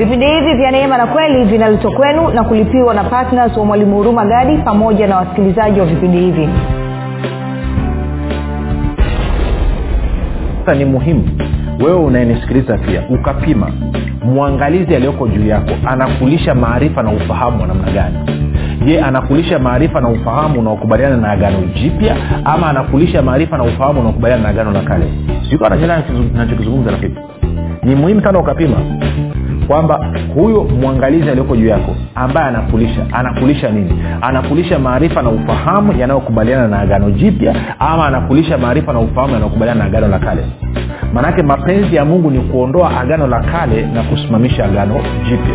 vipindi hivi vya neema na kweli vinaletwa kwenu na kulipiwa na ptns wa mwalimu huruma gadi pamoja na wasikilizaji wa vipindi hivi. Sasa ni muhimu wewe unayenisikiliza pia ukapima mwangalizi aliyoko juu yako anakulisha maarifa na ufahamu wa namna gani? Je anakulisha maarifa na ufahamu unaokubaliana na agano jipya ama anakulisha maarifa na ufahamu unaokubaliana na agano la kale? Siukananyela nachokizungumza rafiki ni muhimu sana ukapima kwamba huyo mwangalizi aliyoko juu yako ambaye anakulisha anakulisha nini? Anakulisha maarifa na ufahamu yanayokubaliana na agano jipya ama anakulisha maarifa na ufahamu yanayokubaliana na agano la kale? Maanake mapenzi ya mungu ni kuondoa agano la kale na kusimamisha agano jipya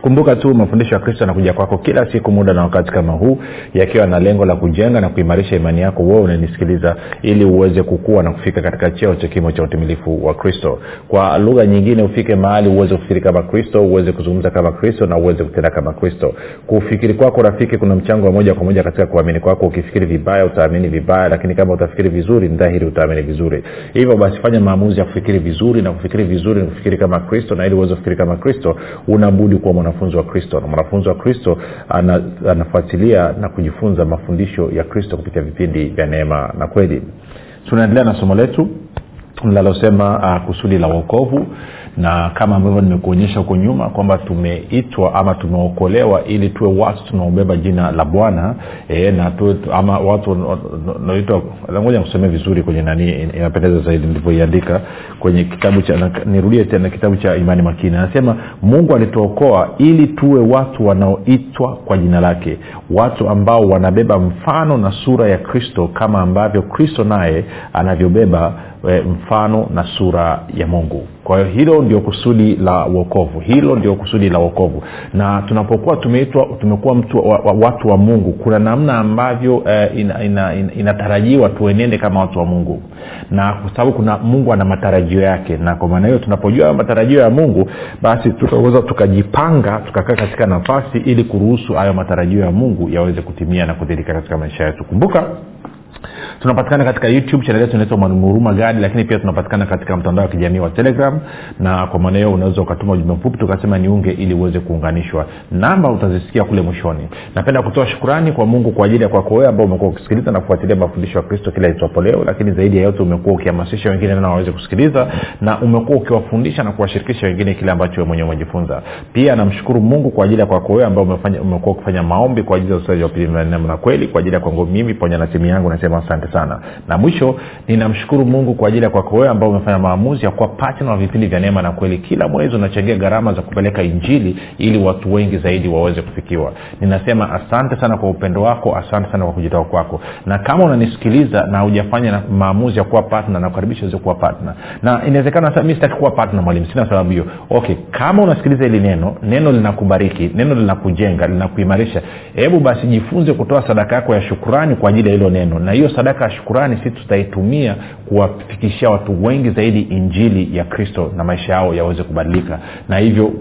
kumbuka tu mafundisho ya kristo yanakuja kwako kila siku muda na wakati kama huu yakiwa na lengo la kujenga na kuimarisha imani yako wewe unanisikiliza ili uweze kukua na kufika katika cheo cha kimo cha utimilifu wa kristo. Kwa lugha nyingine ufike mahali uweze kufikiri kama kristo uweze kuzungumza kama kristo na uweze kutenda kama kristo. Kufikiri kwako rafiki kuna mchango wa moja kwa moja katika kuamini kwako. Ukifikiri vibaya utaamini vibaya lakini kama utafikiri vizuri dhahiri utaamini vizuri. Hivyo basi fanya maamuzi ya kufikiri vizuri na kufikiri vizuri kufikiri kama kristo na ili uweze kufikiri kama kristo unabudi kuwa mwanafunzi wa kristo. Na mwanafunzi wa kristo ana, anafuatilia na kujifunza mafundisho ya kristo kupitia vipindi vya neema na kweli. Tunaendelea na somo letu linalosema uh, kusudi la uokovu na kama ambavyo nimekuonyesha huko nyuma kwamba tumeitwa ama tumeokolewa ili tuwe watu tunaobeba jina la bwana e, na tuwe, ama watu naitwa ngoja kusomea vizuri kwenye nani inapendeza zaidi nilivyoiandika kwenye kitabu cha nirudie tena kitabu cha imani makini. Anasema mungu alituokoa ili tuwe watu wanaoitwa kwa jina lake watu ambao wanabeba mfano na sura ya kristo kama ambavyo kristo naye anavyobeba e, mfano na sura ya mungu. Kwa hiyo hilo ndio kusudi la uokovu hilo ndio kusudi la uokovu na tunapokuwa tumeitwa tumekuwa mtu wa, wa, watu wa mungu kuna namna ambavyo eh, ina, ina, ina, inatarajiwa tuenende kama watu wa mungu. Na kwa sababu kuna mungu ana matarajio yake. Na kwa maana hiyo tunapojua matarajio ya mungu basi tutaweza tukajipanga tukakaa katika nafasi ili kuruhusu hayo matarajio ya mungu yaweze kutimia na kudhirika katika maisha yetu. Kumbuka tunapatikana katika youtube chanel yetu inaitwa mwalimu huruma gadi lakini pia tunapatikana katika mtandao wa kijamii wa telegram. Na kwa maana hiyo unaweza ukatuma ujumbe mfupi tukasema niunge ili uweze kuunganishwa. Namba utazisikia kule mwishoni. Napenda kutoa shukurani kwa mungu kwa ajili ya kwako wewe ambao umekuwa ukisikiliza na kufuatilia mafundisho ya kristo kila itwapo leo lakini zaidi ya yote umekuwa ukihamasisha wengine na waweze kusikiliza na umekuwa ukiwafundisha na kuwashirikisha wengine kile ambacho wewe mwenyewe umejifunza. Pia namshukuru mungu kwa ajili ya kwako wewe ambao umekuwa ukifanya maombi kwa ajili ya ustaji wa pili na kweli kwa ajili ya kwangu mimi pamoja na timu yangu nasema asante sana. Na mwisho ninamshukuru mungu kwa ajili ya kwako wewe ambao umefanya maamuzi ya kuwa patna wa vipindi vya neema na kweli. Kila mwezi unachangia gharama za kupeleka injili ili watu wengi zaidi waweze kufikiwa. Ninasema asante sana kwa upendo wako asante sana kwa kujitoa kwako. Na kama unanisikiliza na hujafanya maamuzi ya kuwa patna nakukaribisha uweze kuwa patna na inawezekana mi sitaki kuwa patna mwalimu sina sababu hiyo. Okay kama unasikiliza hili neno neno linakubariki neno linakujenga linakuimarisha hebu basi jifunze kutoa sadaka yako ya shukurani kwa ajili ya hilo neno. Na hiyo sadaka ya shukurani sisi tutaitumia kuwafikishia watu wengi zaidi injili ya kristo na maisha yao yaweze kubadilika. Na hivyo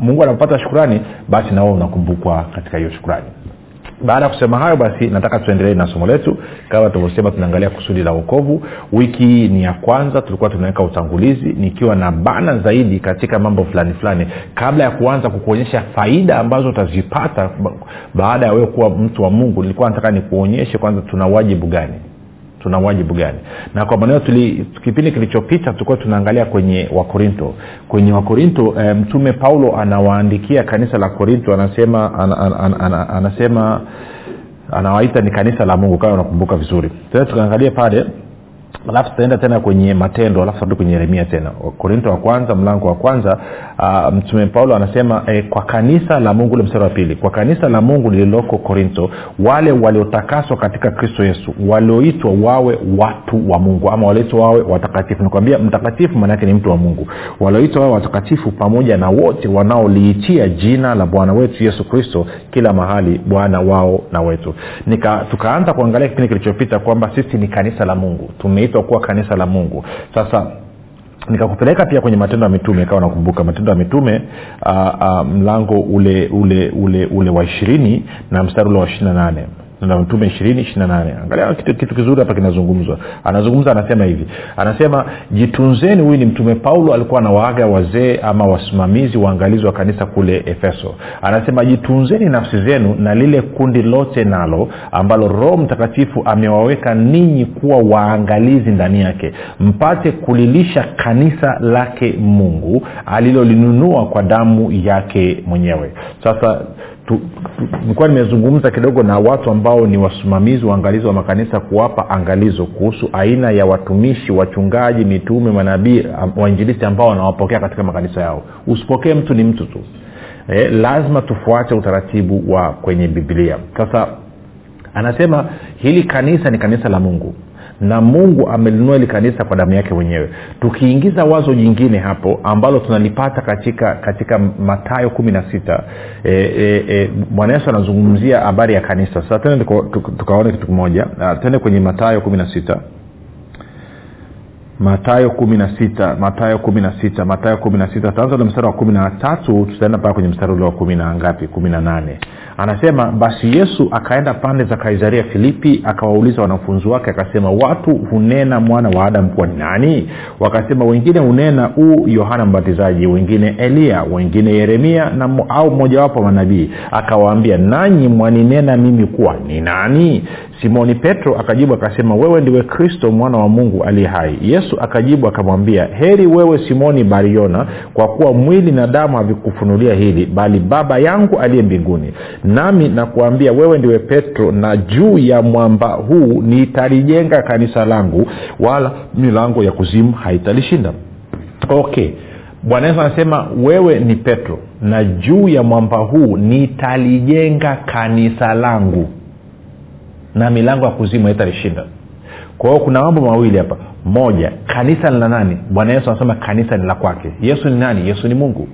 mungu anapopata shukurani basi na wewe unakumbukwa katika hiyo shukurani. Baada ya kusema hayo basi nataka tuendelee na somo letu. Kama tulivyosema tunaangalia kusudi la uokovu wiki ni ya kwanza tulikuwa tunaweka utangulizi nikiwa na bana zaidi katika mambo fulani fulani. Kabla ya kuanza kukuonyesha faida ambazo utazipata baada ya wewe kuwa mtu wa mungu nilikuwa nataka nikuonyeshe kwanza tuna wajibu gani tuna wajibu gani? Na kwa maneo kipindi kilichopita tulikuwa tunaangalia kwenye wakorinto. Kwenye wakorinto mtume mtume paulo anawaandikia kanisa la korinto anasema an, an, an, an, anasema anawaita ni kanisa la mungu. Kama unakumbuka vizuri. Tena tukaangalia pale alafu tutaenda tena kwenye matendo alafu tarudi kwenye yeremia tena. Korinto wa kwanza mlango wa kwanza uh, mtume paulo anasema eh, kwa kanisa la mungu ule mstari wa pili kwa kanisa la mungu lililoko korinto wale waliotakaswa katika kristo yesu walioitwa wawe watu wa mungu ama walioitwa wawe watakatifu. Nikwambia mtakatifu maanaake ni mtu wa mungu. Walioitwa wawe watakatifu pamoja na wote wanaoliitia jina la bwana wetu yesu kristo kila mahali bwana wao na wetu. Nika, tukaanza kuangalia kipindi kilichopita kwamba sisi ni kanisa la mungu. Tume wameitwa kuwa kanisa la mungu. Sasa nikakupeleka pia kwenye matendo ya mitume ikawa nakumbuka. Matendo ya mitume uh, uh, mlango ule ule ule ule wa ishirini na mstari ule wa ishiri na nane na mtume ishirini ishiri na nane. Angalia kitu, kitu kizuri hapa kinazungumzwa. Anazungumza anasema hivi. Anasema jitunzeni huyu ni mtume paulo alikuwa anawaaga wazee ama wasimamizi waangalizi wa kanisa kule efeso. Anasema jitunzeni nafsi zenu na lile kundi lote nalo ambalo roho mtakatifu amewaweka ninyi kuwa waangalizi ndani yake mpate kulilisha kanisa lake mungu alilolinunua kwa damu yake mwenyewe. Sasa nilikuwa nimezungumza kidogo na watu ambao ni wasimamizi waangalizi wa makanisa kuwapa angalizo kuhusu aina ya watumishi wachungaji mitume manabii wainjilisti ambao wanawapokea katika makanisa yao. Usipokee mtu ni mtu tu. Eh, lazima tufuate utaratibu wa kwenye biblia. Sasa anasema hili kanisa ni kanisa la mungu na mungu amelinua hili kanisa kwa damu yake mwenyewe. Tukiingiza wazo jingine hapo ambalo tunalipata katika katika matayo kumi na sita e, e, e, bwana yesu anazungumzia habari ya kanisa. Sasa tende tukaone kitu kimoja. Tende kwenye matayo kumi na sita matayo kumi na sita matayo kumi na sita matayo kumi na sita. Tutaanza ule mstari wa kumi na tatu tutaenda mpaka kwenye mstari ule wa kumi na ngapi? kumi na nane. Anasema basi yesu akaenda pande za kaisaria filipi akawauliza wanafunzi wake akasema watu hunena mwana wa adamu kuwa ni nani wakasema wengine hunena huu yohana mbatizaji wengine eliya wengine yeremia na, au mmojawapo wa manabii akawaambia nanyi mwaninena mimi kuwa ni nani simoni petro akajibu akasema wewe ndiwe kristo mwana wa mungu aliye hai. Yesu akajibu akamwambia heri wewe simoni bariona kwa kuwa mwili na damu havikufunulia hili bali baba yangu aliye mbinguni. Nami nakuambia wewe ndiwe petro na juu ya mwamba huu nitalijenga kanisa langu wala milango ya kuzimu haitalishinda. Okay. Bwana yesu anasema wewe ni petro na juu ya mwamba huu nitalijenga kanisa langu na milango ya kuzimu haitalishinda kwa hiyo kuna mambo mawili hapa. Moja kanisa ni la nani? Bwana yesu anasema kanisa ni la kwake. Yesu ni nani? Yesu ni mungu.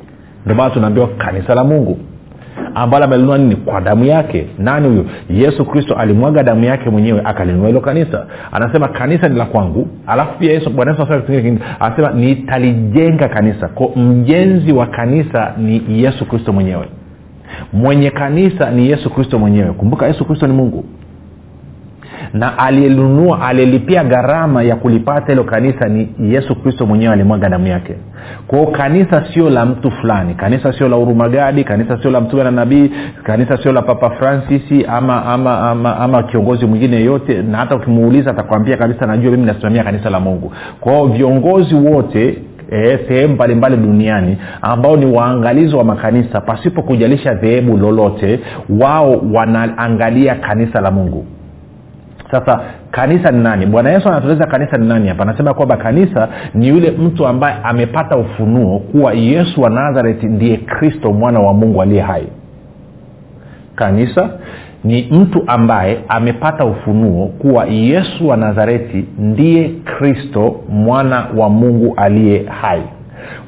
Ndio maana tunaambiwa kanisa la mungu. Ambalo amelinua nini? Kwa damu yake. Nani huyo? Yesu kristo alimwaga damu yake mwenyewe akalinua hilo kanisa. Anasema kanisa ni la kwangu. Alafu pia yesu bwana yesu anasema nitalijenga kanisa. Ko mjenzi wa kanisa ni yesu kristo mwenyewe. Mwenye kanisa ni yesu kristo mwenyewe. Kumbuka yesu kristo ni mungu na aliyenunua aliyelipia gharama ya kulipata hilo kanisa ni yesu kristo mwenyewe alimwaga damu yake. Kwao kanisa sio la mtu fulani. Kanisa sio la urumagadi kanisa sio la mtume na nabii kanisa sio la papa francis ama ama ama, ama kiongozi mwingine yeyote na hata ukimuuliza atakwambia kabisa najua mimi nasimamia kanisa la mungu. Kwao viongozi wote e, sehemu mbalimbali duniani ambao ni waangalizi wa makanisa pasipo kujalisha dhehebu lolote wao wanaangalia kanisa la mungu sasa kanisa ni nani? Bwana yesu anatueleza kanisa ni nani hapa? Anasema kwamba kanisa ni yule mtu ambaye amepata ufunuo kuwa yesu wa nazareti ndiye kristo mwana wa mungu aliye hai. Kanisa ni mtu ambaye amepata ufunuo kuwa yesu wa nazareti ndiye kristo mwana wa mungu aliye hai.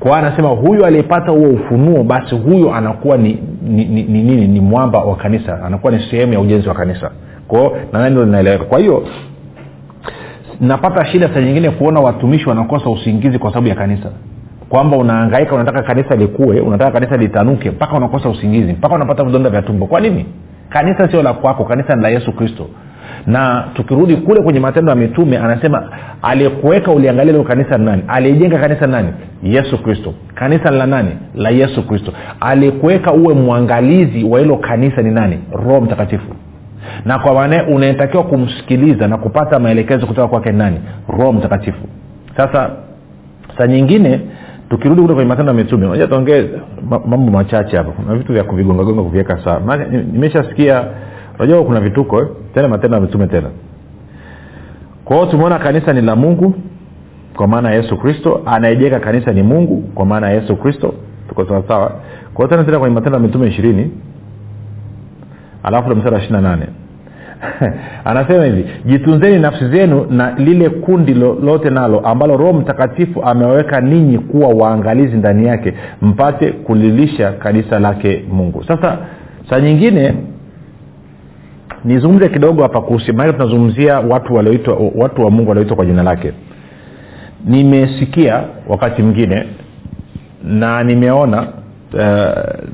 Kwa hiyo anasema huyu aliyepata huo ufunuo basi huyo anakuwa ni ni, ni, ni, ni, ni mwamba wa kanisa anakuwa ni sehemu ya ujenzi wa kanisa kwao nadhani hilo linaeleweka? Kwa hiyo napata shida saa nyingine kuona watumishi wanakosa usingizi kwa sababu ya kanisa. Kwamba unaangaika unataka kanisa likue unataka kanisa litanuke mpaka unakosa usingizi mpaka unapata vidonda vya tumbo. Kwa nini? Kanisa sio la kwako kanisa ni la yesu kristo. Na tukirudi kule kwenye matendo ya mitume anasema aliyekuweka uliangalia lilo kanisa nani? Aliyejenga kanisa nani? Yesu kristo. Kanisa la nani? La yesu kristo. Aliyekuweka uwe mwangalizi wa hilo kanisa ni nani? Roho mtakatifu na kwa maana unayetakiwa kumsikiliza na kupata maelekezo kutoka kwake nani? Roho mtakatifu. Sasa saa nyingine tukirudi kule kwenye matendo ya mitume moja tuongee mambo machache hapo. Kuna vitu vya kuvigongagonga kuviweka sawa. Nimeshasikia unajua kuna vituko eh? tena matendo ya mitume tena. Kwa tumeona kanisa ni la mungu kwa maana yesu kristo. Anayejenga kanisa ni mungu kwa maana yesu kristo. Tuko sawasawa kwa tena tena kwenye matendo ya mitume ishirini alafu mstari wa ishiri na nane. Anasema hivi jitunzeni nafsi zenu na lile kundi lote nalo ambalo roho mtakatifu amewaweka ninyi kuwa waangalizi ndani yake mpate kulilisha kanisa lake mungu. Sasa saa nyingine nizungumze kidogo hapa kuhusu maana tunazungumzia watu walioitwa watu wa mungu walioitwa kwa jina lake. Nimesikia wakati mwingine na nimeona uh,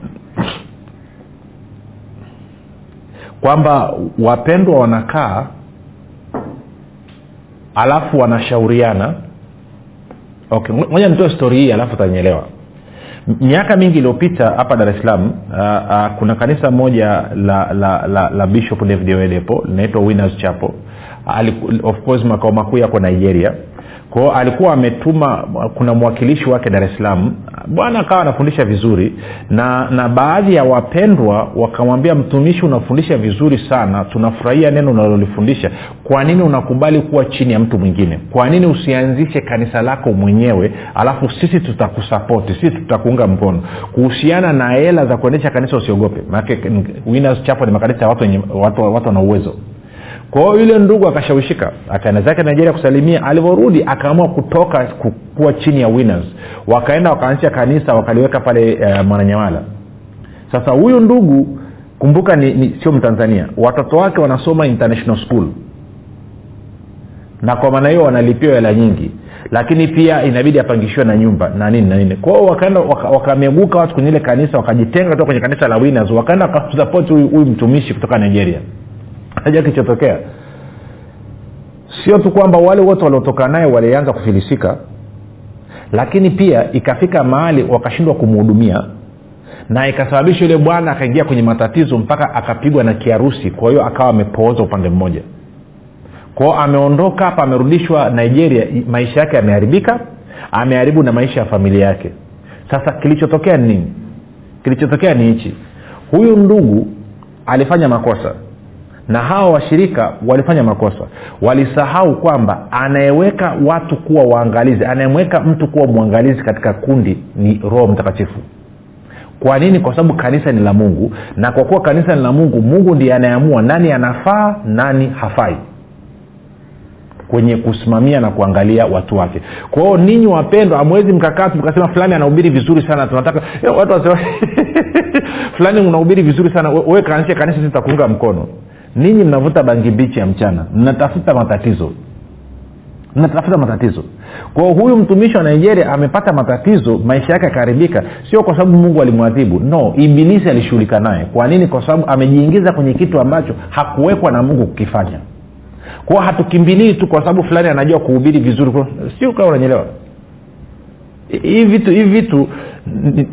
kwamba wapendwa wanakaa alafu wanashauriana. Okay moja nitoe stori hii alafu utanielewa. Miaka mingi iliyopita hapa dar es salaam uh, uh, kuna kanisa moja la la la, la bishop david oedepo linaitwa winners chapel. Of course makao makuu yako nigeria kwao alikuwa ametuma kuna mwakilishi wake dar es salaam bwana akawa anafundisha vizuri na na baadhi ya wapendwa wakamwambia mtumishi unafundisha vizuri sana tunafurahia neno unalolifundisha. Kwa nini unakubali kuwa chini ya mtu mwingine? Kwa nini usianzishe kanisa lako mwenyewe alafu sisi tutakusapoti sisi tutakuunga mkono? Kuhusiana na hela za kuendesha kanisa usiogope. Winners chapo ni makanisa ya watu, watu, watu wana uwezo kwa yule ndugu akashawishika akaenda zake nigeria kusalimia. Alivyorudi akaamua kutoka kuwa chini ya winners. Wakaenda wakaanzisha kanisa wakaliweka pale uh, mwananyamala. Sasa huyu ndugu kumbuka ni, ni sio mtanzania. Watoto wake wanasoma international school. Na kwa maana hiyo wanalipiwa hela nyingi. Lakini pia inabidi apangishiwe na nyumba na nini na nini. Kwao wakaenda wakameguka watu kwenye ile kanisa wakajitenga kutoka kwenye kanisa la winners. Wakaenda wakasapoti huyu mtumishi kutoka nigeria haja kilichotokea? Sio tu kwamba wale wote waliotoka naye walianza kufilisika lakini pia ikafika mahali wakashindwa kumhudumia na ikasababisha yule bwana akaingia kwenye matatizo mpaka akapigwa na kiharusi kwa hiyo akawa amepooza upande mmoja. Kwao ameondoka hapa amerudishwa nigeria maisha yake yameharibika ameharibu na maisha ya familia yake. Sasa kilichotokea ni nini? Kilichotokea ni hichi. Huyu ndugu alifanya makosa na hawa washirika walifanya makosa. Walisahau kwamba anayeweka watu kuwa waangalizi anayemweka mtu kuwa mwangalizi katika kundi ni roho mtakatifu. Kwa nini? Kwa sababu kanisa ni la mungu na kwa kuwa kanisa ni la mungu mungu ndiye anayeamua nani anafaa nani hafai kwenye kusimamia na kuangalia watu wake. Kwa ninyi wapendwa amwezi mkakati mkasema fulani anahubiri vizuri sana tunataka watu wasema fulani unahubiri vizuri sana we kanisha kanisa sitakuunga mkono ninyi mnavuta bangi bichi ya mchana. Mnatafuta matatizo. Mnatafuta matatizo. Kwao huyu mtumishi wa nigeria amepata matatizo maisha yake akaharibika sio kwa sababu mungu alimwadhibu. No ibilisi alishughulika naye. Kwa nini? Kwa sababu amejiingiza kwenye kitu ambacho hakuwekwa na mungu kukifanya. Kwao hatukimbilii tu kwa sababu fulani anajua kuhubiri vizuri. Sio kawa unanyelewa hivi vitu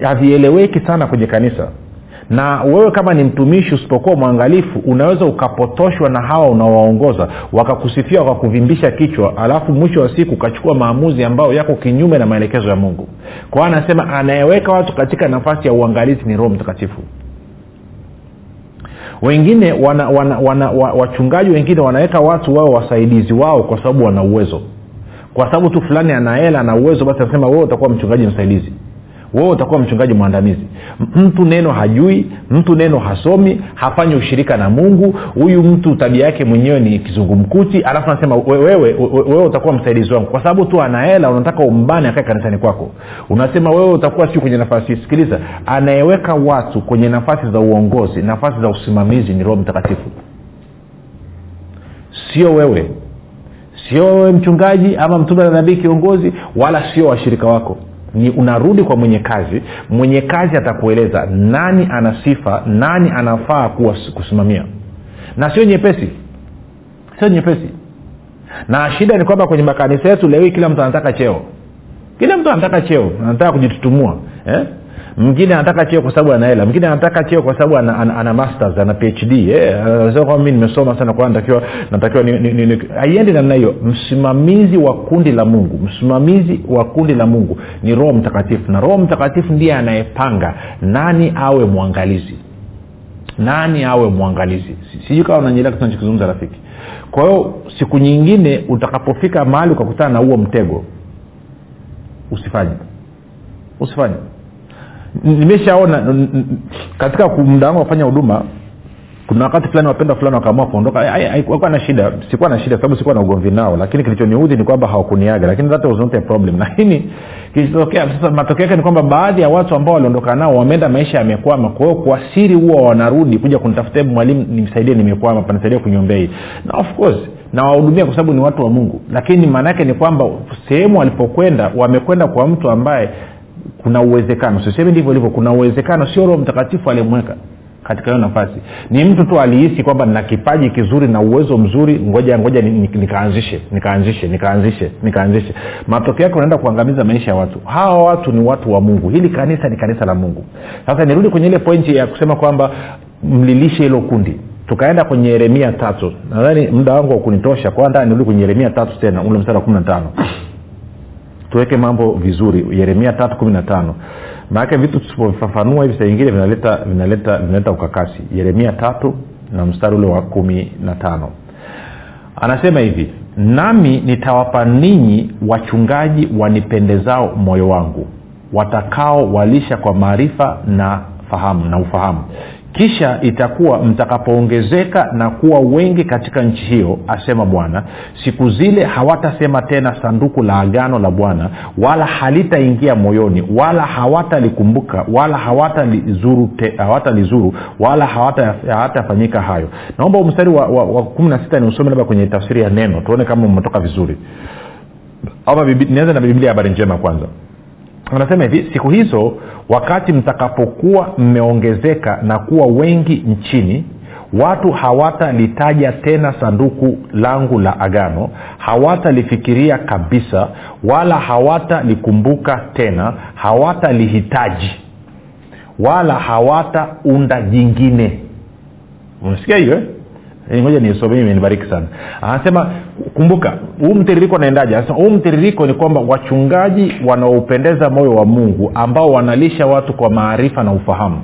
havieleweki sana kwenye kanisa na wewe kama ni mtumishi usipokuwa mwangalifu unaweza ukapotoshwa na hawa unawaongoza wakakusifia wakakuvimbisha kichwa alafu mwisho wa siku ukachukua maamuzi ambayo yako kinyume na maelekezo ya mungu. Kwa anasema anayeweka watu katika nafasi ya uangalizi ni roho mtakatifu. Wengine wana, wana, wana, wa, wachungaji wengine wanaweka watu wao wasaidizi wao kwa sababu wana uwezo. Kwa sababu tu fulani ana hela ana uwezo basi anasema wewe utakuwa mchungaji msaidizi. Wewe utakuwa mchungaji mwandamizi mtu neno hajui mtu neno hasomi hafanyi ushirika na mungu. Huyu mtu tabia yake mwenyewe ni kizungumkuti alafu anasema wewe, wewe, wewe utakuwa msaidizi wangu. Kwa sababu tu anahela unataka umbane akae kanisani kwako. Unasema wewe utakuwa siu kwenye nafasi. Sikiliza anayeweka watu kwenye nafasi za uongozi nafasi za usimamizi ni roho mtakatifu. Sio wewe. Sio wewe mchungaji ama mtume na nabii kiongozi wala sio washirika wako ni unarudi kwa mwenye kazi mwenye kazi atakueleza nani ana sifa nani anafaa kuwa kusimamia. Na sio nyepesi sio nyepesi. Na shida ni kwamba kwenye makanisa yetu leo kila mtu anataka cheo. Kila mtu anataka cheo anataka kujitutumua eh? Mwingine anataka cheo kwa sababu ana hela. Mwingine anataka cheo kwa sababu ana, ana, ana masters ana phd eh, kwamba mi nimesoma sana kwa natakiwa natakiwa haiendi namna hiyo. Msimamizi wa kundi la mungu msimamizi wa kundi la mungu ni roho mtakatifu na roho mtakatifu ndiye anayepanga nani awe mwangalizi. Nani awe mwangalizi? Sijui kama unanyelea tunachokizungumza rafiki. Kwa hiyo siku nyingine utakapofika mahali ukakutana na huo mtego usifanye. Usifanye nimeshaona katika muda wangu wafanya huduma kuna wakati fulani wapendwa fulani wakaamua kuondoka. Haikuwa na shida. Sikuwa na shida sababu sikuwa na ugomvi nao lakini kilichoniudhi ni kwamba hawakuniaga lakini that was not a problem. Lakini kilichotokea sasa matokeo yake ni kwamba baadhi ya watu ambao waliondoka nao wameenda maisha yamekwama. Kwa hiyo kwa siri huwa wanarudi kuja kunitafuta mwalimu nimsaidie nimekwama panisaidie kunyombei na of course nawahudumia kwa sababu ni watu wa mungu. Lakini maana yake ni kwamba sehemu walipokwenda wamekwenda kwa mtu ambaye kuna uwezekano. Sisemi ndivyo ilivyo kuna uwezekano. Sio roho mtakatifu aliyemweka katika hiyo nafasi. Ni mtu tu alihisi kwamba nina kipaji kizuri na uwezo mzuri. Ngoja ngoja nikaanzishe nikaanzishe nikaanzishe nikaanzishe. Matokeo yake unaenda kuangamiza maisha ya watu. Hawa watu ni watu wa mungu. Hili kanisa ni kanisa la mungu. Sasa nirudi kwenye ile pointi ya kusema kwamba mlilishe hilo kundi. Tukaenda kwenye yeremia tatu. Nadhani muda wangu wa kunitosha. Kwa nirudi kwenye yeremia tatu tena ule mstari wa kumi na tano tuweke mambo vizuri. Yeremia tatu kumi na tano. Maanake vitu tusipovifafanua hivi saingine vinaleta vinaleta vinaleta ukakasi. Yeremia tatu na mstari ule wa kumi na tano. Anasema hivi nami nitawapa ninyi wachungaji wanipendezao moyo wangu watakao walisha kwa maarifa na fahamu na ufahamu kisha itakuwa mtakapoongezeka na kuwa wengi katika nchi hiyo asema bwana siku zile hawatasema tena sanduku la agano la bwana wala halitaingia moyoni wala hawatalikumbuka wala hawatalizuru hawata wala hawatafanyika hawata hayo. Naomba mstari wa, wa, wa kumi na sita niusome labda kwenye tafsiri ya neno tuone kama umetoka vizuri. Ama nianze na biblia habari njema kwanza. Anasema hivi siku hizo wakati mtakapokuwa mmeongezeka na kuwa wengi nchini watu hawatalitaja tena sanduku langu la agano hawatalifikiria kabisa wala hawatalikumbuka tena hawatalihitaji wala hawataunda jingine unasikia hiyo eh? Ngoja nisome imenibariki sana. Anasema kumbuka huu mtiririko unaendaje? Anasema huu mtiririko ni kwamba wachungaji wanaoupendeza moyo wa mungu ambao wanalisha watu kwa maarifa na ufahamu.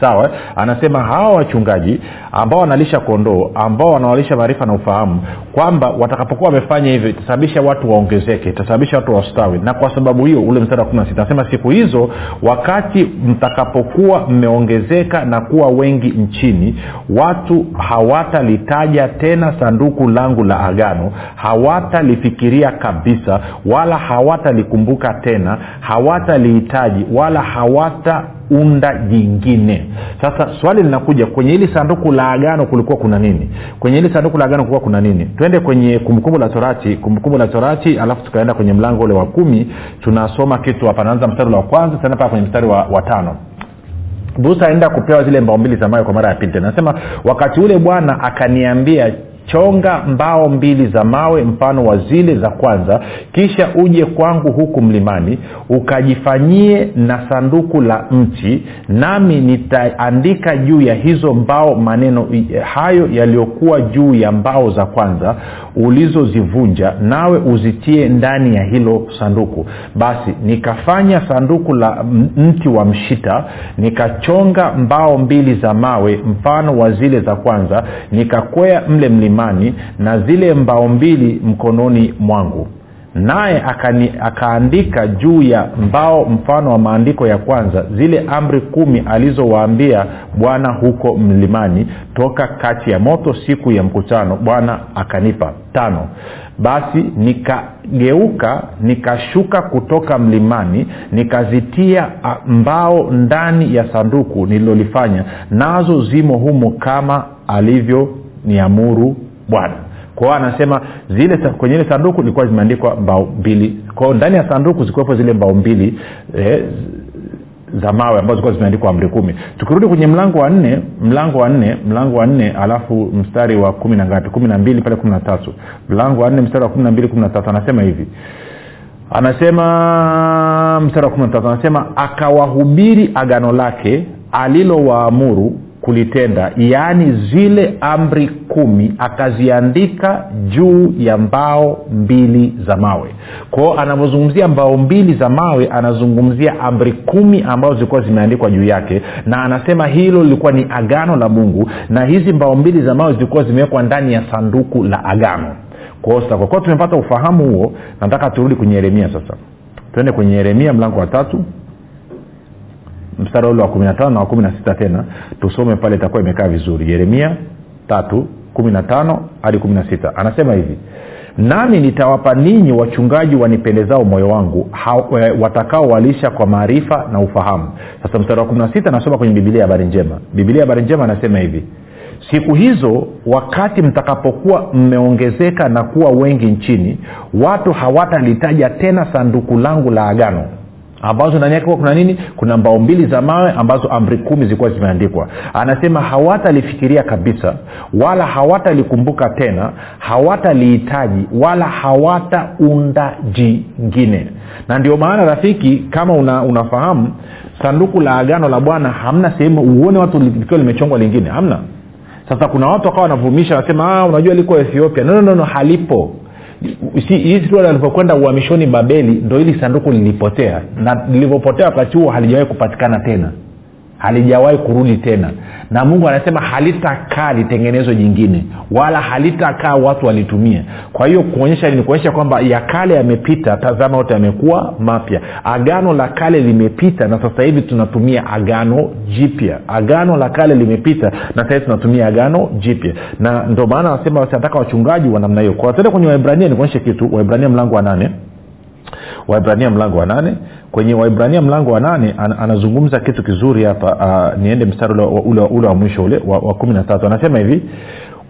Sawa anasema hawa wachungaji ambao wanalisha kondoo ambao wanawalisha maarifa na ufahamu kwamba watakapokuwa wamefanya hivyo itasababisha watu waongezeke itasababisha watu wastawi. Na kwa sababu hiyo ule mstari wa kumi na sita anasema siku hizo wakati mtakapokuwa mmeongezeka na kuwa wengi nchini watu hawatalitaja tena sanduku langu la agano hawatalifikiria kabisa wala hawatalikumbuka tena hawatalihitaji wala hawata unda jingine. Sasa swali linakuja kwenye hili sanduku la agano kulikuwa kuna nini? Kwenye hili sanduku la agano kulikuwa kuna nini? Twende kwenye kumbukumbu la torati kumbukumbu la torati alafu tukaenda kwenye mlango ule wa kumi. Tunasoma kitu hapa naanza mstari wa kwanza tena paa kwenye mstari wa, wa tano. Musa aenda kupewa zile mbao mbili za mawe kwa mara ya pili tena. Nasema wakati ule bwana akaniambia chonga mbao mbili za mawe mfano wa zile za kwanza kisha uje kwangu huku mlimani ukajifanyie na sanduku la mti nami nitaandika juu ya hizo mbao maneno hayo yaliyokuwa juu ya mbao za kwanza ulizozivunja nawe uzitie ndani ya hilo sanduku. Basi nikafanya sanduku la mti wa mshita nikachonga mbao mbili za mawe mfano wa zile za kwanza nikakwea mle mlimani na zile mbao mbili mkononi mwangu naye akaandika juu ya mbao mfano wa maandiko ya kwanza zile amri kumi alizowaambia bwana huko mlimani toka kati ya moto siku ya mkutano bwana akanipa. Tano basi nikageuka nikashuka kutoka mlimani nikazitia mbao ndani ya sanduku nililolifanya nazo zimo humo kama alivyoniamuru bwana kwao anasema zile kwenye ile sanduku ilikuwa zimeandikwa mbao mbili. Kwao ndani ya sanduku zikiwepo zile mbao mbili eh, za mawe ambazo zilikuwa zimeandikwa amri kumi. Tukirudi kwenye mlango wa nne mlango wa nne mlango wa nne alafu mstari wa kumi na ngapi? Kumi na mbili pale kumi na tatu. Mlango wa nne mstari wa kumi na mbili kumi na tatu. Anasema hivi. Anasema mstari wa kumi na tatu. Anasema akawahubiri agano lake alilowaamuru kulitenda yaani zile amri kumi akaziandika juu ya mbao mbili za mawe. Kwao anavyozungumzia mbao mbili za mawe anazungumzia amri kumi ambazo zilikuwa zimeandikwa juu yake na anasema hilo lilikuwa ni agano la mungu na hizi mbao mbili za mawe zilikuwa zimewekwa ndani ya sanduku la agano. Kwao kwa kuwa tumepata ufahamu huo nataka turudi kwenye yeremia sasa. Tuende kwenye yeremia mlango wa tatu mstari ule wa kumi na wa kumi na sita tena tusome pale itakuwa imekaa vizuri. Yeremia tatu kumi na tano hadi kumi na sita. Anasema hivi nami nitawapa ninyi wachungaji wanipendezao moyo wangu watakaowalisha kwa maarifa na ufahamu. Sasa mstari wa kumi na sita anasoma kwenye bibilia habari njema. Bibilia habari njema anasema hivi siku hizo wakati mtakapokuwa mmeongezeka na kuwa wengi nchini watu hawatalitaja tena sanduku langu la agano ambazo ndani yake kuna nini? Kuna mbao mbili za mawe ambazo amri kumi zilikuwa zimeandikwa. Anasema hawatalifikiria kabisa wala hawatalikumbuka tena hawatalihitaji wala hawataunda jingine. Na ndio maana rafiki kama una, unafahamu sanduku la agano la bwana hamna sehemu uone watu likiwa limechongwa lingine hamna. Sasa kuna watu wakawa wanavumisha wanasema unajua liko ethiopia. No, no, no halipo hizi tu alivyokwenda uhamishoni babeli ndo hili sanduku lilipotea. Na lilivyopotea wakati huo halijawahi kupatikana tena. Halijawahi kurudi tena na mungu anasema halitakaa litengenezwe jingine wala halitakaa watu walitumie. Kwa hiyo kuonyesha ni kuonyesha kwamba ya kale yamepita tazama yote yamekuwa mapya. Agano la kale limepita na sasa hivi tunatumia agano jipya. Agano la kale limepita na sasa hivi tunatumia agano jipya. Na ndio maana anasema wanataka wachungaji wa namna hiyo. Kwa tende kwenye waibrania nikuonyeshe kitu. Waibrania mlango wa nane waibrania mlango wa nane. Kwenye waibrania mlango wa nane an, anazungumza kitu kizuri hapa uh, niende mstari ule, ule, ule wa mwisho ule wa, wa kumi na tatu. Anasema hivi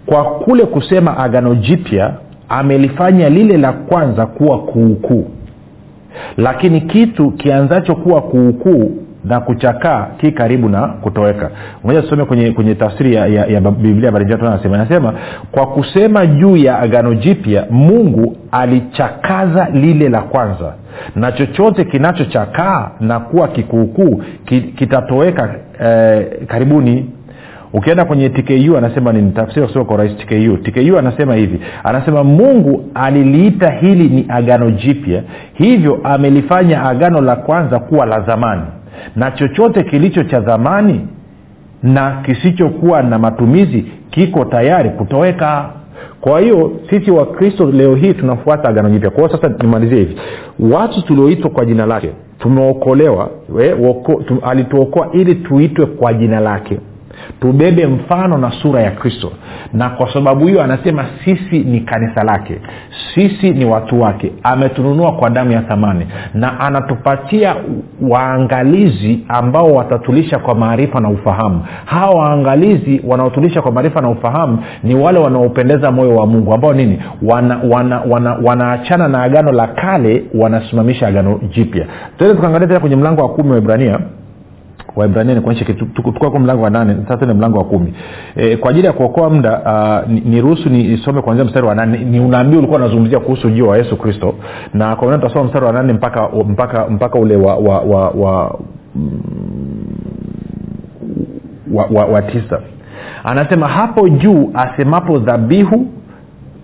kwa kule kusema agano jipya amelifanya lile la kwanza kuwa kuukuu. Lakini kitu kianzacho kuwa kuukuu na kuchakaa ki karibu na kutoweka. Moja tusome kwenye, kwenye tafsiri ya, ya, ya biblia anasema anasema kwa kusema juu ya agano jipya mungu alichakaza lile la kwanza. Na chochote kinachochakaa na kuwa kikuukuu kitatoweka eh, karibuni. Ukienda kwenye tku anasema ni tafsiri kusema kwa rais tku tku anasema hivi. Anasema mungu aliliita hili ni agano jipya hivyo amelifanya agano la kwanza kuwa la zamani na chochote kilicho cha zamani na kisichokuwa na matumizi kiko tayari kutoweka. Kwa hiyo sisi wakristo leo hii tunafuata agano jipya. Kwa hiyo sasa nimalizie hivi. Watu tulioitwa kwa jina lake tumeokolewa tum, alituokoa ili tuitwe kwa jina lake tubebe mfano na sura ya kristo. Na kwa sababu hiyo anasema sisi ni kanisa lake. Sisi ni watu wake. Ametununua kwa damu ya thamani. Na anatupatia waangalizi ambao watatulisha kwa maarifa na ufahamu. Hawa waangalizi wanaotulisha kwa maarifa na ufahamu ni wale wanaopendeza moyo wa mungu ambao nini? Wanaachana wana, wana, wana na agano la kale wanasimamisha agano jipya. Tuende tukaangalia tena kwenye mlango wa kumi wa ibrania waibrania nikuonyeshe kitu tuko mlango wa nane sasa ni mlango wa kumi. E, kwa ajili ya kuokoa muda uh, niruhusu nisome kuanzia mstari wa nane. Ni unaambii ulikuwa unazungumzia kuhusu ujio wa yesu kristo na kwa tutasoma mstari wa nane mpaka mpaka mpaka ule wa wa wa, wa, wa, wa, wa tisa. Anasema hapo juu asemapo dhabihu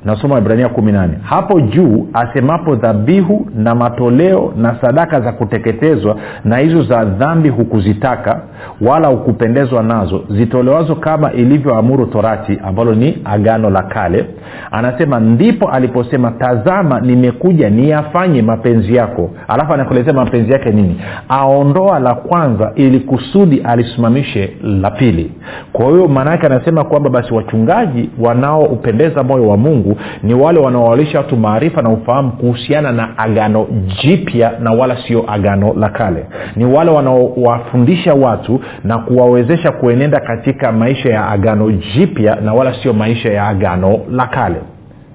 nasoma ibrania kumi nane hapo juu asemapo dhabihu na matoleo na sadaka za kuteketezwa na hizo za dhambi hukuzitaka wala hukupendezwa nazo zitolewazo kama ilivyoamuru torati ambalo ni agano la kale anasema ndipo aliposema tazama nimekuja niyafanye mapenzi yako. Alafu anakuelezea mapenzi yake nini? Aondoa la kwanza ili kusudi alisimamishe la pili. Kwa hiyo maanaake anasema kwamba basi wachungaji wanaoupendeza moyo wa mungu ni wale wanaowalisha watu maarifa na ufahamu kuhusiana na agano jipya na wala sio agano la kale. Ni wale wanaowafundisha watu na kuwawezesha kuenenda katika maisha ya agano jipya na wala sio maisha ya agano la kale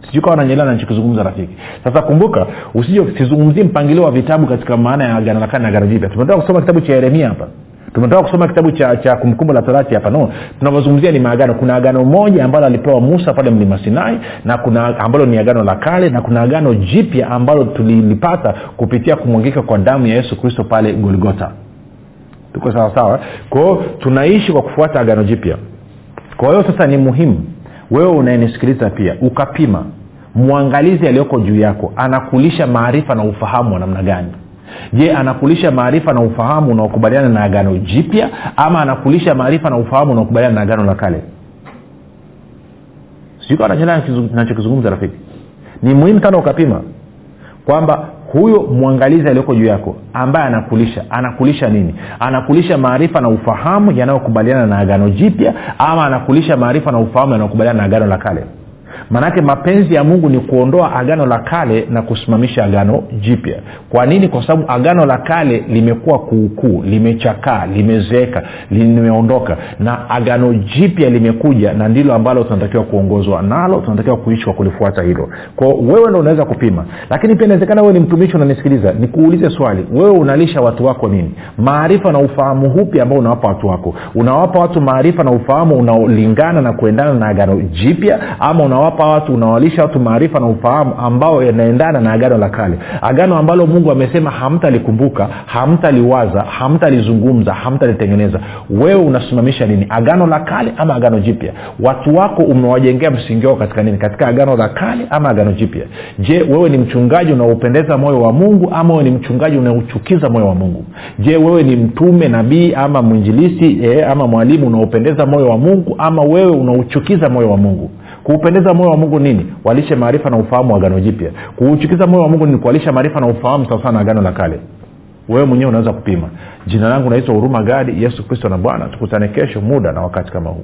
sijui kawa nanyelewa nachokizungumza rafiki. Sasa kumbuka usije sizungumzie mpangilio wa vitabu katika maana ya agano la kale na agano jipya. Tumetoka kusoma kitabu cha yeremia hapa. Tumetoka kusoma kitabu cha, cha kumbukumbu la torati hapa. No tunavyozungumzia ni maagano. Kuna agano moja ambalo alipewa musa pale mlima sinai na kuna ambalo ni agano la kale na kuna agano jipya ambalo tulilipata kupitia kumwangika kwa damu ya yesu kristo pale golgota tuko sawasawa kwahio tunaishi kwa kufuata agano jipya. Kwa hiyo sasa ni muhimu wewe unayenisikiliza pia ukapima. Mwangalizi aliyoko juu yako anakulisha maarifa na ufahamu wa namna gani? Je anakulisha maarifa na ufahamu unaokubaliana na agano jipya ama anakulisha maarifa na ufahamu unaokubaliana na agano la kale? Sijukanachokizungumza rafiki. Ni muhimu sana ukapima kwamba huyo mwangalizi aliyoko juu yako ambaye anakulisha anakulisha nini? Anakulisha maarifa na ufahamu yanayokubaliana na agano jipya ama anakulisha maarifa na ufahamu yanayokubaliana na agano la kale maanake mapenzi ya mungu ni kuondoa agano la kale na kusimamisha agano jipya. Kwa nini? Kwa sababu agano la kale limekuwa kuukuu limechakaa limezeeka limeondoka. Na agano jipya limekuja na ndilo ambalo tunatakiwa kuongozwa nalo tunatakiwa kuishi kwa kulifuata hilo. Kwao wewe ndo unaweza kupima. Lakini pia inawezekana wewe ni mtumishi unanisikiliza nikuulize swali. Wewe unalisha watu wako nini? Maarifa na ufahamu hupi ambao unawapa watu wako? Unawapa watu maarifa na ufahamu unaolingana na kuendana na agano jipya ama unawapa watu unawalisha watu maarifa na ufahamu ambao yanaendana na agano la kale. Agano ambalo mungu amesema hamtalikumbuka hamtaliwaza hamtalizungumza hamtalitengeneza. Wewe unasimamisha nini? Agano la kale ama agano jipya? Watu wako umewajengea msingi wao katika nini? Katika agano la kale ama agano jipya? Je wewe ni mchungaji unaopendeza moyo wa mungu ama wewe ni mchungaji unaochukiza moyo wa mungu? Je wewe ni mtume nabii ama mwinjilisi eh, ama mwalimu unaopendeza moyo wa mungu ama wewe unauchukiza moyo wa mungu kuupendeza moyo wa mungu nini? Walishe maarifa na ufahamu wa agano jipya. Kuuchukiza moyo wa mungu ni kuwalisha maarifa na ufahamu sawasawa na agano la kale. Wewe mwenyewe unaweza kupima. Jina langu naitwa huruma gadi yesu kristo na bwana. Tukutane kesho muda na wakati kama huu